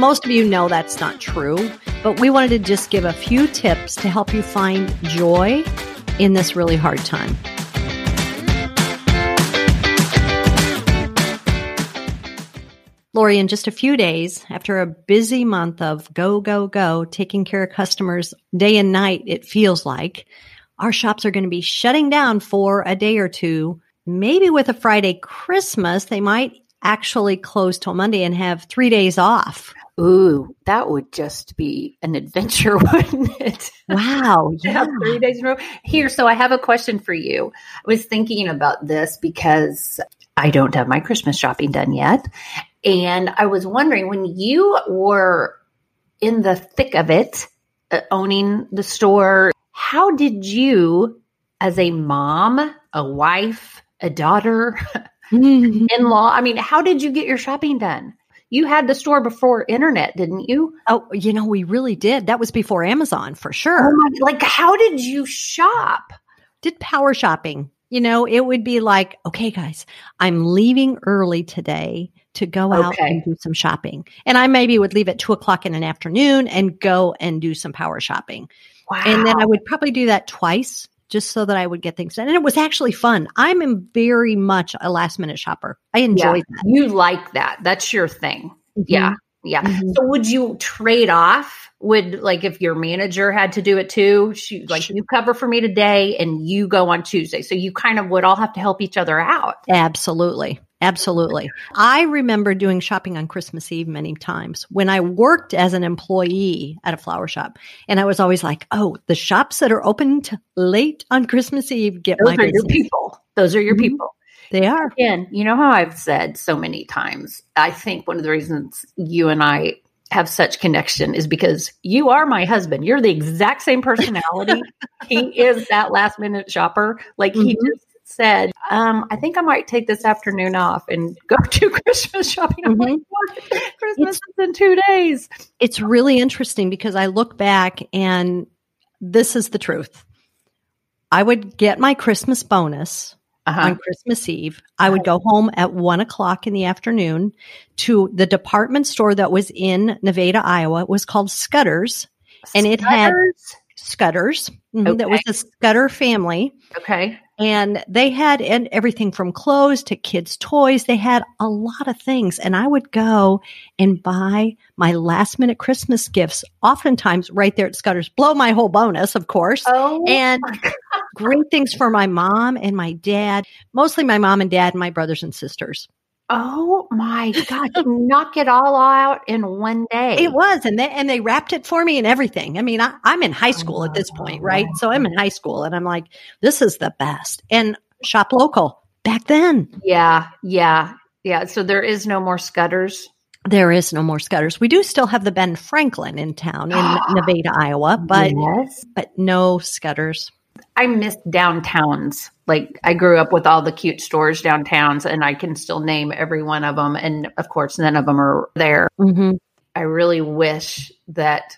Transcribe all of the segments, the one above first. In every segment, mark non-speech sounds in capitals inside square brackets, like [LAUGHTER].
Most of you know that's not true, but we wanted to just give a few tips to help you find joy in this really hard time. Lori, in just a few days, after a busy month of go, go, go, taking care of customers day and night, it feels like our shops are going to be shutting down for a day or two. Maybe with a Friday Christmas, they might actually close till Monday and have three days off. Ooh, that would just be an adventure, [LAUGHS] wouldn't it? Wow. [LAUGHS] Yeah. three days in a row. Here, so I have a question for you. I was thinking about this because I don't have my Christmas shopping done yet. And I was wondering when you were in the thick of it, uh, owning the store, how did you, as a mom, a wife, a daughter, [LAUGHS] in law, I mean, how did you get your shopping done? You had the store before internet, didn't you? Oh, you know, we really did. That was before Amazon for sure. Oh my, like, how did you shop? Did power shopping. You know, it would be like, okay, guys, I'm leaving early today to go out Okay. and do some shopping. And I maybe would leave at two o'clock in an afternoon and go and do some power shopping. Wow. And then I would probably do that twice just so that I would get things done. And it was actually fun. I'm very much a last minute shopper. I enjoy yeah, that. you like that. That's your thing. Yeah. Yeah. Mhm. So would you trade off? Would like if your manager had to do it too? She like you cover for me today and you go on Tuesday. So you kind of would all have to help each other out. Absolutely. Absolutely. I remember doing shopping on Christmas Eve many times when I worked as an employee at a flower shop. And I was always like, oh, the shops that are open late on Christmas Eve get Those my are people. Those are your Mhm. people. They are. Again, you know how I've said so many times, I think one of the reasons you and I have such connection is because you are my husband. You're the exact same [LAUGHS] personality. he is that last minute shopper. Like he Mhm. just said, um, I think I might take this afternoon off and go [LAUGHS] do Christmas shopping. I'm like? Christmas is in two days. It's really interesting because I look back and this is the truth. I would get my Christmas bonus Uh-huh. on Christmas Eve. I would go home at one o'clock in the afternoon to the department store that was in Nevada, Iowa. It was called Scudder's and it had-? Scudder's. Mhm, That was the Scudder family. okay. And they had and everything from clothes to kids' toys. They had a lot of things. And I would go and buy my last minute Christmas gifts, oftentimes right there at Scudder's. Blow my whole bonus, of course Oh, and great things for my mom and my dad, mostly my mom and dad and my brothers and sisters. Oh my God. [LAUGHS] Knock it all out in one day. It was, and they and they wrapped it for me and everything. I mean, I, I'm in high school at this point, right? Oh. So I'm in high school, and I'm like, this is the best. And shop local back then. Yeah, yeah, yeah. So there is no more Scudders. There is no more Scudders. We do still have the Ben Franklin in town in [GASPS] Nevada, Iowa, but yes. but no Scudders. I miss downtowns. Like I grew up with all the cute stores downtowns, and I can still name every one of them. And of course, none of them are there. Mm-hmm. I really wish that.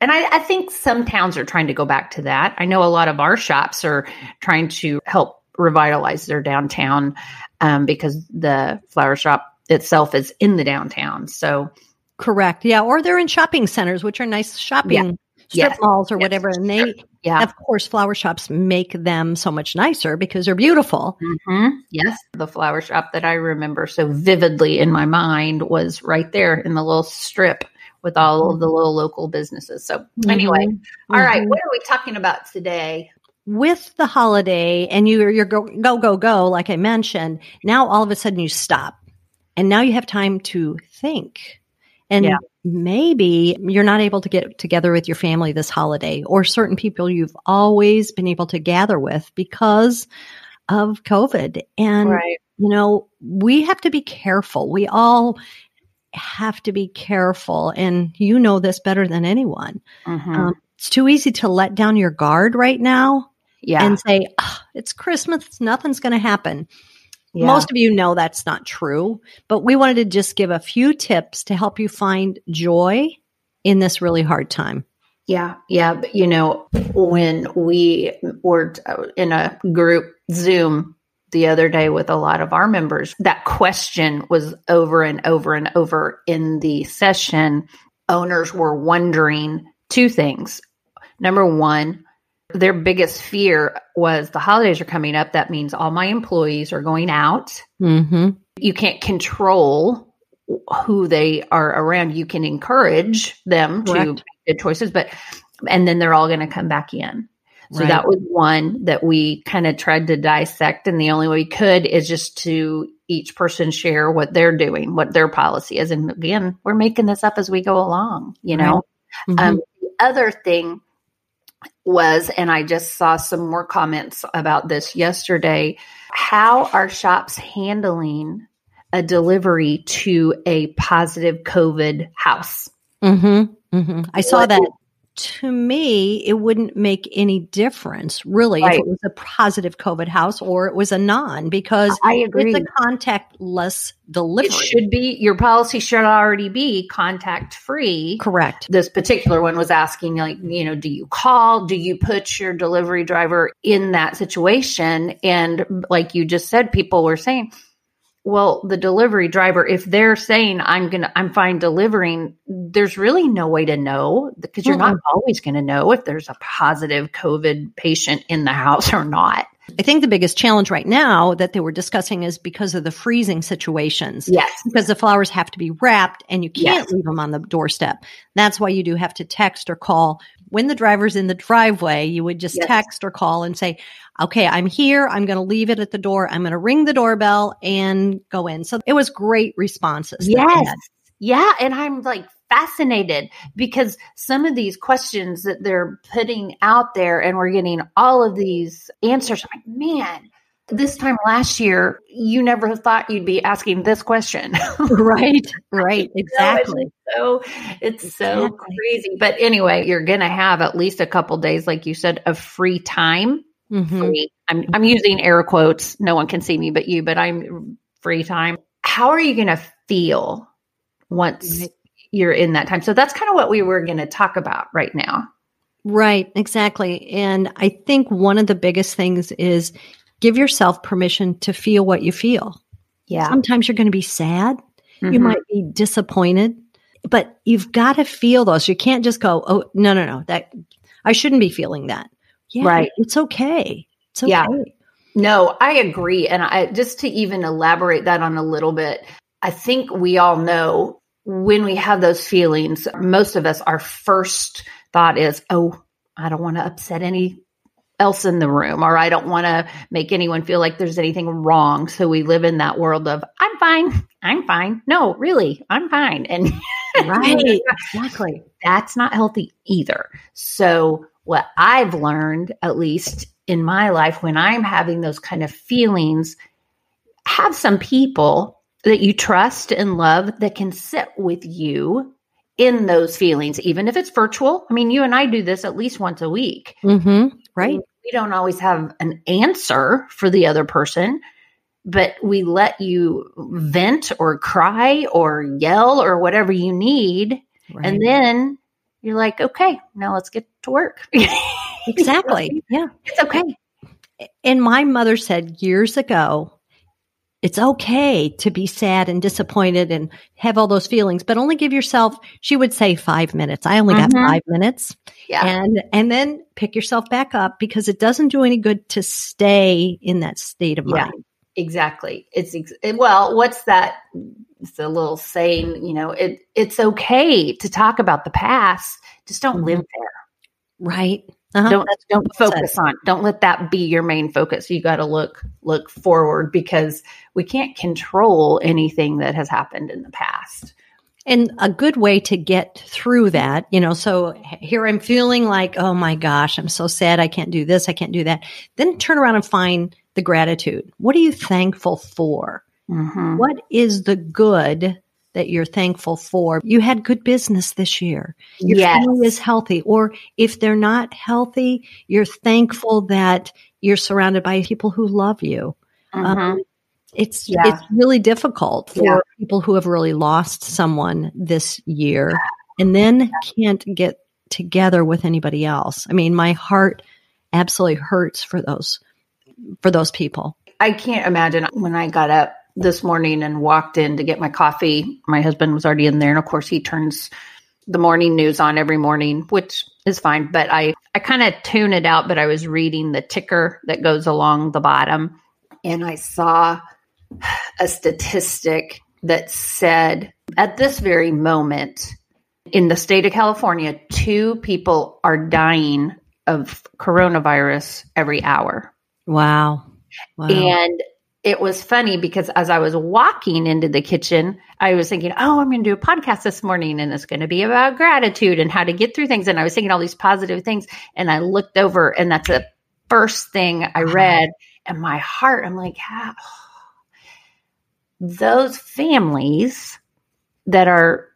And I, I think some towns are trying to go back to that. I know a lot of our shops are trying to help revitalize their downtown um, because the flower shop itself is in the downtown. So Correct. Yeah, or they're in shopping centers, which are nice shopping strip Yes. malls or Yes. whatever, and they yeah, Of course, flower shops make them so much nicer because they're beautiful. hmm Yes. The flower shop that I remember so vividly in my mind was right there in the little strip with all of the little local businesses. So, anyway, all right, Mhm. what are we talking about today? With the holiday and you're you're go, go, go, go, like I mentioned, now all of a sudden you stop and now you have time to think. And Yeah. Maybe you're not able to get together with your family this holiday or certain people you've always been able to gather with because of COVID. And you know, we have to be careful. We all have to be careful. And you know this better than anyone. Mhm. Um, it's too easy to let down your guard right now yeah. and say, "Ah, it's Christmas, nothing's going to happen. Yeah. Most of you know that's not true, but we wanted to just give a few tips to help you find joy in this really hard time. Yeah, yeah. But you know, when we were uh, in a group Zoom the other day with a lot of our members. That question was over and over and over in the session. Owners were wondering two things. Number one, their biggest fear was the holidays are coming up. That means all my employees are going out. Mm-hmm. You can't control who they are around. You can encourage them to make good choices, but and then they're all going to come back in. So Right. that was one that we kind of tried to dissect, and the only way we could is just to each person share what they're doing, what their policy is, and again, we're making this up as we go along. You know, Mhm. um, the other thing was, and I just saw some more comments about this yesterday, how are shops handling a delivery to a positive COVID house? Mm-hmm. Mm-hmm. I saw that. To me, it wouldn't make any difference, really, if it was a positive COVID house or it was a non, because I agree. it's a contactless delivery. It should be your policy should already be contact free. Correct. This particular one was asking, like, you know, do you call? Do you put your delivery driver in that situation? And like you just said, people were saying, well, the delivery driver, if they're saying I'm gonna, I'm fine delivering, there's really no way to know because you're not always going to know if there's a positive COVID patient in the [LAUGHS] house or not. I think the biggest challenge right now that they were discussing is because of the freezing situations. Yes. Because the flowers have to be wrapped and you can't Yes. leave them on the doorstep. That's why you do have to text or call. When the driver's in the driveway, you would just Yes. text or call and say, okay, I'm here. I'm going to leave it at the door. I'm going to ring the doorbell and go in. So it was great responses. Yes. Yeah. And I'm like fascinated because some of these questions that they're putting out there and we're getting all of these answers. I'm like, man, this time last year, you never thought you'd be asking this question. [LAUGHS] right. Right. [LAUGHS] Exactly. so it's so Exactly. crazy. But anyway, you're going to have at least a couple days, like you said, of free time. Mhm. Free. I'm, I'm using air quotes. No one can see me but you, but I'm free time. How are you going to feel once Right. you're in that time? So that's kind of what we were going to talk about right now. Right, exactly. And I think one of the biggest things is give yourself permission to feel what you feel. Yeah. Sometimes you're going to be sad, you Mhm. might be disappointed, but you've got to feel those. You can't just go, "Oh, no, no, no, that I shouldn't be feeling that." Yeah, Right. It's okay. It's okay. Yeah. No, I agree. And I just to even elaborate that on a little bit, I think we all know when we have those feelings, most of us, our first thought is, oh, I don't want to upset any else in the room, or I don't want to make anyone feel like there's anything wrong. So we live in that world of, I'm fine. I'm fine. No, really, I'm fine. And [LAUGHS] Right. exactly. that's not healthy either. So, what I've learned, at least in my life, when I'm having those kind of feelings, have some people that you trust and love that can sit with you in those feelings, even if it's virtual. I mean, you and I do this at least once a week. Mm-hmm. Right. We don't always have an answer for the other person, but we let you vent or cry or yell or whatever you need. right. And then you're like, okay, now let's get to work. [LAUGHS] exactly. Yeah. it's okay. And my mother said years ago, it's okay to be sad and disappointed and have all those feelings, but only give yourself, she would say five minutes. I only got Mhm. five minutes. Yeah. And, and then pick yourself back up because it doesn't do any good to stay in that state of Yeah. mind. exactly. It's ex- well, what's that? It's a little saying, you know, it it's okay to talk about the past. Just don't live there. Right. Uh-huh. Don't don't focus on. Don't let that be your main focus. You got to look look forward because we can't control anything that has happened in the past. And a good way to get through that, you know, so here I'm feeling like, oh my gosh, I'm so sad. I can't do this. I can't do that. Then turn around and find the gratitude. What are you thankful for? Mhm. What is the good that you're thankful for? You had good business this year. Your Yes. family is healthy. Or if they're not healthy, you're thankful that you're surrounded by people who love you. Mhm. Um, it's Yeah. it's really difficult for Yeah. people who have really lost someone this year and then can't get together with anybody else. I mean, my heart absolutely hurts for those for those people. I can't imagine when I got up this morning and walked in to get my coffee. My husband was already in there, and of course, he turns the morning news on every morning, which is fine. But I, I kind of tune it out. But I was reading the ticker that goes along the bottom, and I saw a statistic that said at this very moment in the state of California, two people are dying of coronavirus every hour. Wow. wow. And it was funny because as I was walking into the kitchen, I was thinking, oh, I'm going to do a podcast this morning and it's going to be about gratitude and how to get through things. And I was thinking all these positive things. And I looked over and that's the first thing I read. And my heart, I'm like, ah, those families that are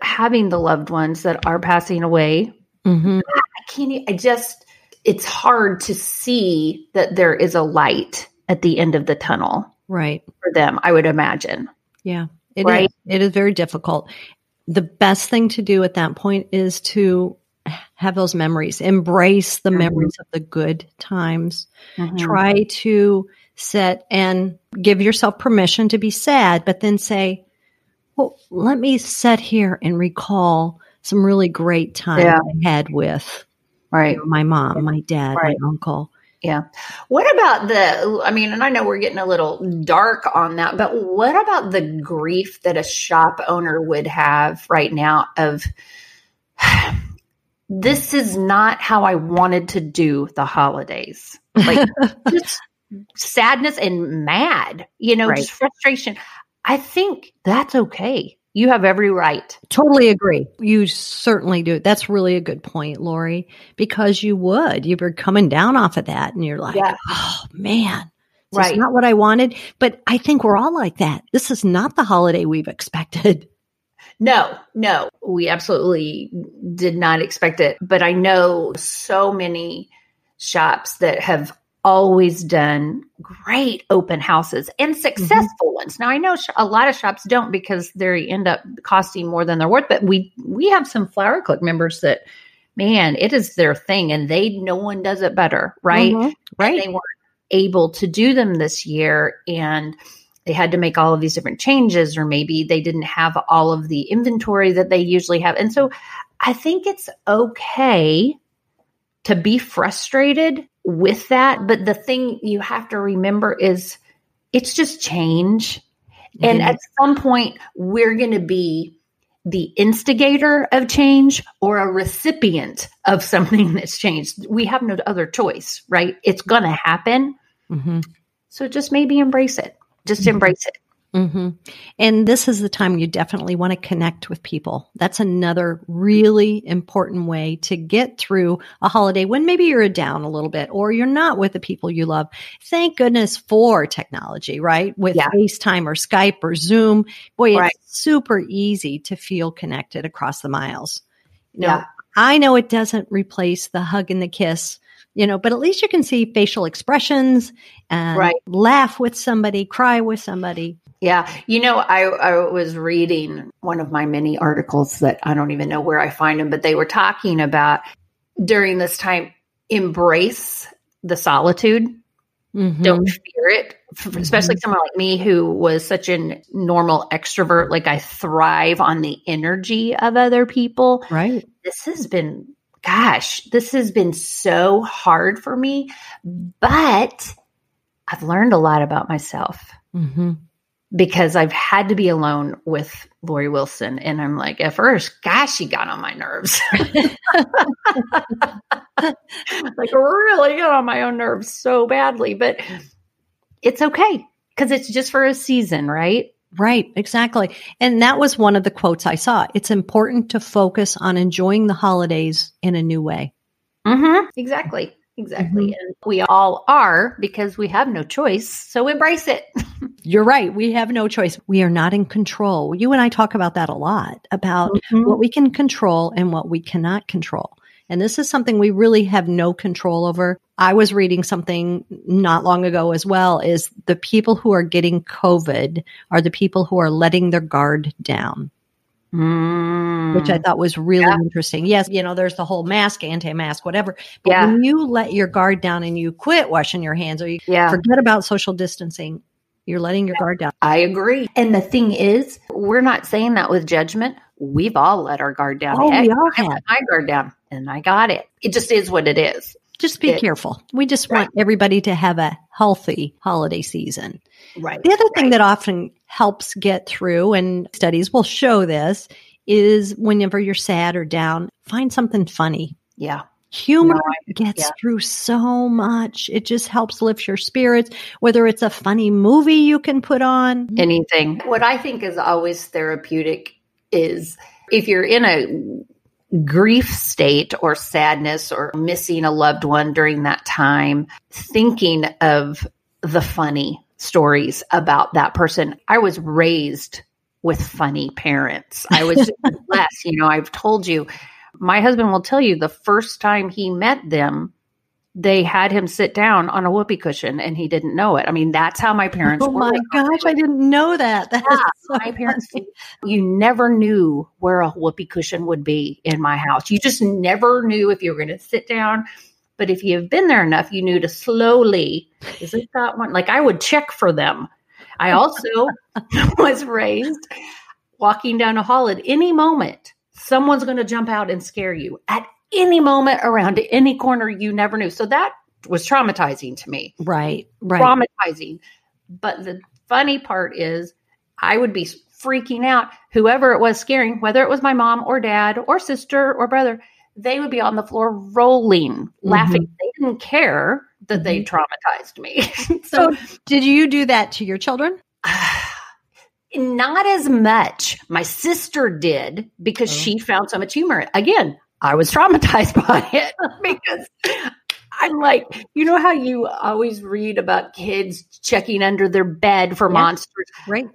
having the loved ones that are passing away, mm-hmm. I can't, I just, it's hard to see that there is a light at the end of the tunnel. Right. For them, I would imagine. Yeah. It right? Is, it is very difficult. The best thing to do at that point is to have those memories, embrace the mm-hmm. memories of the good times. Mm-hmm. Try to sit and give yourself permission to be sad, but then say, well, let me sit here and recall some really great times yeah. I had with right. You know, my mom, my dad, right. my uncle. Yeah. What about the, I mean, and I know we're getting a little dark on that, but what about the grief that a shop owner would have right now of, [SIGHS] this is not how I wanted to do the holidays. Like [LAUGHS] just sadness and mad, you know, right. just frustration. I think that's okay. You have every right. Totally agree. You certainly do. That's really a good point, Lori, because you would. You were coming down off of that and you're like, yeah. oh man, right. not what I wanted. But I think we're all like that. This is not the holiday we've expected. [LAUGHS] No, no, we absolutely did not expect it. But I know so many shops that have always done great open houses and mm-hmm. successful mm-hmm. ones. Now I know sh- a lot of shops don't because they end up costing more than they're worth, but we we have some Flower Clique members that man, it is their thing and they no one does it better, right? Mm-hmm. Right. And they weren't able to do them this year and they had to make all of these different changes or maybe they didn't have all of the inventory that they usually have. And so I think it's okay to be frustrated with that. But the thing you have to remember is it's just change. Mm-hmm. And at some point, we're going to be the instigator of change or a recipient of [LAUGHS] something that's changed. We have no other choice, right? It's going to happen. Mm-hmm. So just maybe embrace it. Just mm-hmm. embrace it. Mm-hmm. And this is the time you definitely want to connect with people. That's another really important way to get through a holiday when maybe you're down a little bit or you're not with the people you love. Thank goodness for technology, right? With yeah. FaceTime or Skype or Zoom. Boy, right. it's super easy to feel connected across the miles. You know, yeah. I know it doesn't replace the hug and the kiss you know, but at least you can see facial expressions and right. laugh with somebody, cry with somebody. Yeah. You know, I, I was reading one of my many articles that I don't even know where I find them, but they were talking about during this time, embrace the solitude. Mm-hmm. Don't fear it, especially mm-hmm. someone like me who was such a normal extrovert. Like I thrive on the energy of other people. Right. This has been, gosh, this has been so hard for me, but I've learned a lot about myself. Mm-hmm because I've had to be alone with Lori Wilson. And I'm like, at first, gosh, she got on my nerves. [LAUGHS] like, really got on my own nerves so badly. But it's okay because it's just for a season, right? Right, exactly. And that was one of the quotes I saw. It's important to focus on enjoying the holidays in a new way. Mm-hmm, exactly. Exactly. Mm-hmm. And we all are because we have no choice. So embrace it. [LAUGHS] You're right. We have no choice. We are not in control. You and I talk about that a lot about mm-hmm. what we can control and what we cannot control. And this is something we really have no control over. I was reading something not long ago as well is the people who are getting COVID are the people who are letting their guard down. Mm. which I thought was really Yeah. interesting. Yes, you know, there's the whole mask, anti-mask, whatever. But Yeah. when you let your guard down and you quit washing your hands or you yeah. forget about social distancing, you're letting your guard down. I agree. And the thing is, we're not saying that with judgment. We've all let our guard down. Oh, Heck, we all I have. let my guard down and I got it. It just is what it is. Just be It- careful. We just want everybody to have a healthy holiday season. Right. The other thing that often helps get through, and studies will show this, is whenever you're sad or down, find something funny. Yeah. Humor No, gets yeah. through so much. It just helps lift your spirits, whether it's a funny movie you can put on. Anything. What I think is always therapeutic is if you're in a grief state or sadness or missing a loved one during that time, thinking of the funny stories about that person. I was raised with funny parents. I was [LAUGHS] blessed. You know, I've told you, my husband will tell you the first time he met them, they had him sit down on a whoopee cushion and he didn't know it. I mean, that's how my parents Oh were. my gosh, I didn't know that. [LAUGHS] That is Yeah, so my parents, funny. you never knew where a whoopee cushion would be in my house. You just never knew if you were going to sit down. But if you've been there enough, you knew to slowly, [LAUGHS] is it that one? Like I would check for them. I also [LAUGHS] was raised walking down a hall at any moment, someone's going to jump out and scare you at any moment around any corner you never knew. So that was traumatizing to me Right, right. traumatizing. But the funny part is, I would be freaking out. Whoever it was scaring, whether it was my mom or dad or sister or brother, they would be on the floor rolling, mm-hmm. laughing. They didn't care that they mm-hmm. traumatized me. [LAUGHS] so, So, did you do that to your children? [SIGHS] not as much. My sister did because Oh. she found so much humor. Again, I was traumatized [LAUGHS] by it [LAUGHS] because I'm like, you know how you always read about kids checking under their bed for Yeah. monsters? Right.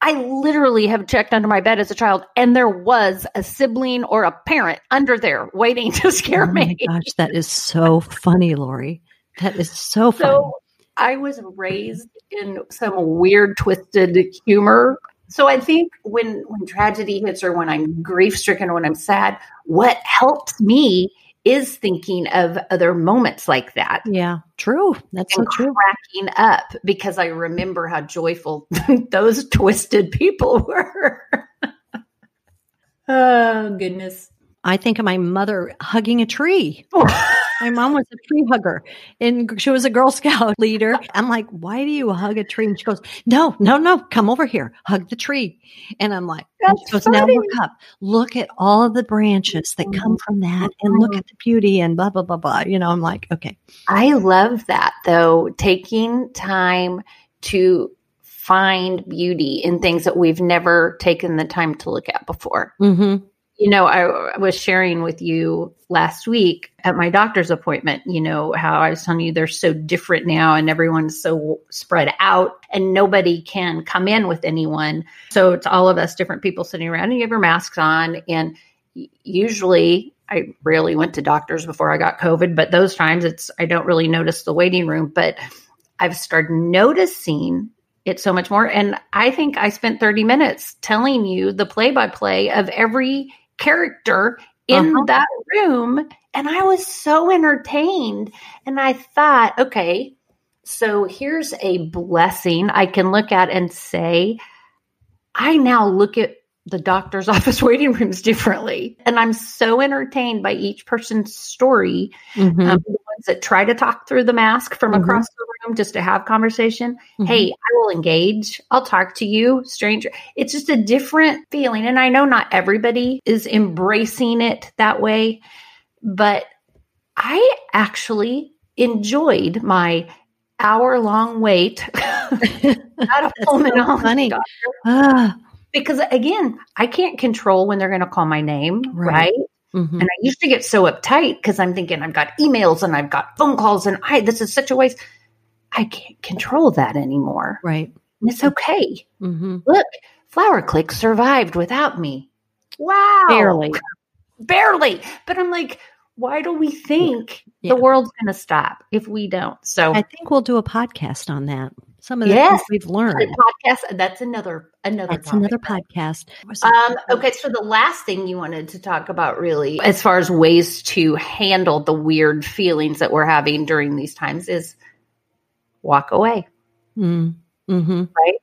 I literally have checked under my bed as a child, and there was a sibling or a parent under there waiting [LAUGHS] to scare Oh my me. gosh, that is so funny, Lori. That is so funny. So I was raised in some weird, twisted humor. So I think when when tragedy hits or when I'm grief stricken or when I'm sad, what helps me is thinking of other moments like that yeah, true. That's so and true. cracking up because I remember how joyful [LAUGHS] those twisted people [LAUGHS] were. oh goodness. I think of my mother hugging a tree. [LAUGHS] My mom was a tree hugger and she was a Girl Scout [LAUGHS] leader. I'm like, why do you hug a tree? And she goes, no, no, no, come over here, hug the tree. And I'm like, and she goes, now look up, look at all of the branches that come from that and look at the beauty and blah, blah, blah, blah. You know, I'm like, okay. I love that though, taking time to find beauty in things that we've never taken the time to look at before. Mm-hmm. You know, I, was sharing with you last week at my doctor's appointment, you know, how I was telling you they're so different now and everyone's so spread out and nobody can come in with anyone. So it's all of us different people sitting around and you have your masks on. And usually I rarely went to doctors before I got COVID, but those times it's, I don't really notice the waiting room, but I've started noticing it so much more. And I think I spent 30 minutes telling you the play by play of every character in Uh-huh. that room. And I was so entertained. And I thought, okay, so here's a blessing I can look at and say, I now look at the doctor's [LAUGHS] office waiting rooms differently. And I'm so entertained by each person's story Mm-hmm. um, ones that try to talk through the mask from Mhm. across the room just to have conversation. Mhm. Hey, I will engage. I'll talk to you, stranger. It's just a different feeling. And I know not everybody is embracing it that way, but I actually enjoyed my hour long wait [LAUGHS] at a [LAUGHS] That's so funny. Ah, because again, I can't control when they're going to call my name, Right. right? Mhm. And I used to get so uptight because I'm thinking I've got emails and I've got phone calls and I this is such a waste. I can't control that anymore. Right. And it's okay. Mm-hmm. Look, Flower Clique survived without me. Wow. Barely. Barely. But I'm like, why do we think Yeah. the world's going to stop if we don't? So I think we'll do a podcast on that. Some of the Yes. things we've learned. The podcast. That's another another. That's topic. another podcast. Um, okay, so the last thing you wanted to talk about, really, as far as ways to handle the weird feelings that we're having during these times, is walk away. Mm, hmm Right.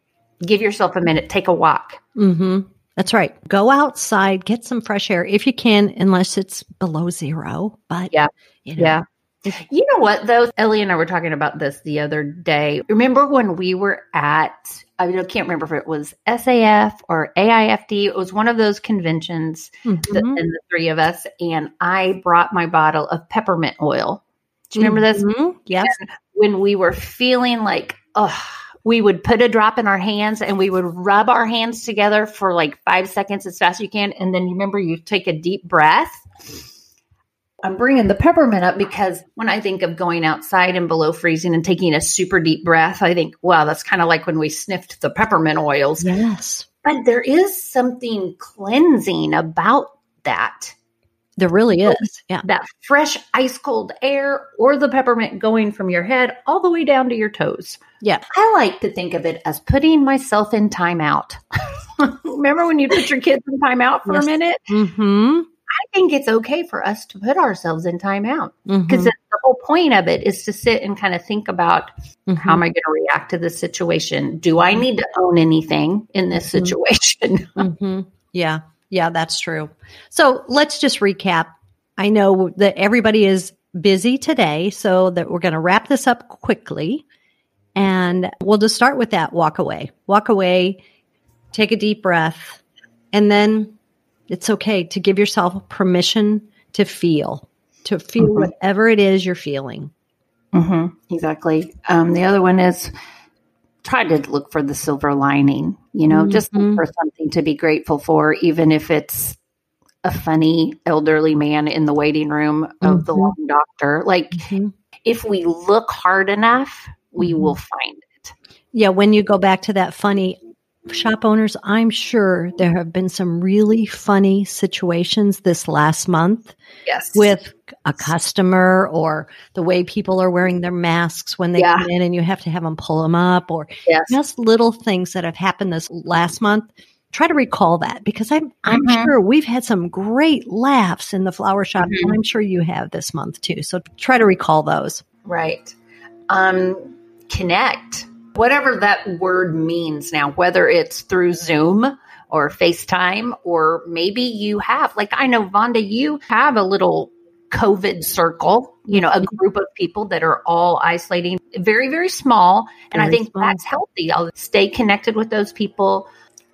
Give yourself a minute. Take a walk. Mm-hmm. That's right. Go outside, get some fresh air if you can, unless it's below zero. But Yeah. you know, Yeah. You know what, though? Ellie and I were talking about this the other day. Remember when we were at, I can't remember if it was SAF or AIFD. It was one of those conventions, the, Mhm. and the three of us, and I brought my bottle of peppermint oil. Do you remember this? Mhm. Yes. When we were feeling like, oh, we would put a drop in our hands and we would rub our hands together for like five seconds as fast as you can. And then remember you take a deep breath. I'm bringing the peppermint up because when I think of going outside and below freezing and taking a super deep breath, I think, wow, that's kind of like when we sniffed the peppermint oils. Yes. But there is something cleansing about that. There really is. Yeah. That fresh, ice cold air or the peppermint going from your head all the way down to your toes. Yeah. I like to think of it as putting myself in timeout. [LAUGHS] Remember when you put your kids in timeout for Yes. a minute? hmm I think it's okay for us to put ourselves in timeout because hmm the whole point of it is to sit and kind of think about Mm-hmm. how am I going to react to this situation? Do I need to own anything in this Mhm. situation? [LAUGHS] Yeah. Yeah, that's true. So let's just recap. I know that everybody is busy today, so that we're going to wrap this up quickly. And we'll just start with that walk away. Walk away, take a deep breath, and then it's okay to give yourself permission to feel, to feel Mhm. whatever it is you're feeling. Mm-hmm. Exactly. Um, the other one is try to look for the silver lining. You know, just look Mhm. for something to be grateful for, even if it's a funny elderly man in the waiting room of the Mhm. lung doctor. Like, if we look hard enough, we will find it. Yeah, when you go back to that funny shop owners, I'm sure there have been some really funny situations this last month Yes. with a customer or the way people are wearing their masks when they Yeah. come in and you have to have them pull them up or yes. just little things that have happened this last month. Try to recall that because I'm I'm Mhm. sure we've had some great laughs in the flower shop Mhm. and I'm sure you have this month too. So try to recall those. Right. Um, connect. Whatever that word means now, whether it's through Zoom or FaceTime, or maybe you have, like I know, Vonda, you have a little COVID circle, you know, a mm-hmm. group of people that are all isolating, very, very small. And I think small. that's healthy. I'll stay connected with those people.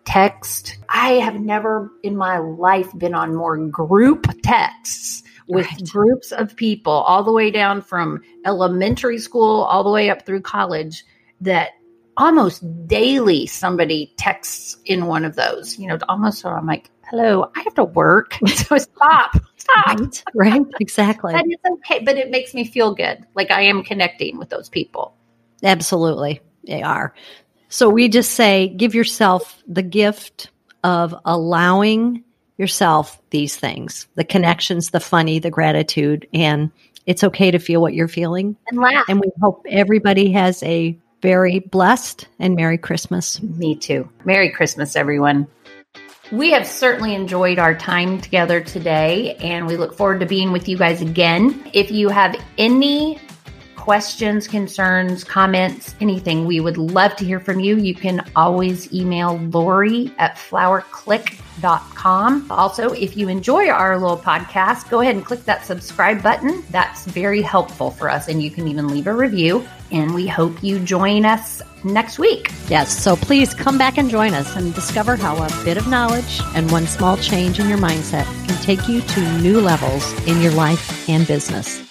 Text. I have never in my life been on more group texts with Right. groups of people, all the way down from elementary school, all the way up through college, that almost daily somebody texts in one of those. You know, almost so I'm like, hello, I have to work. [LAUGHS] so stop, stop. Right? Right? Exactly. And it's okay, but it makes me feel good. Like I am connecting with those people. Absolutely, they are. So we just say give yourself the gift of allowing yourself these things the connections, the funny, the gratitude, and it's okay to feel what you're feeling. And laugh. And we hope everybody has a very blessed and Merry Christmas. Me too. Merry Christmas, everyone. We have certainly enjoyed our time together today, and we look forward to being with you guys again. If you have any questions, concerns, comments, anything, we would love to hear from you. You can always email Lori at flowerclique.com. Also, if you enjoy our little podcast, go ahead and click that subscribe button. That's very helpful for us, and you can even leave a review. And we hope you join us next week. Yes, so please come back and join us and discover how a bit of knowledge and one small change in your mindset can take you to new levels in your life and business.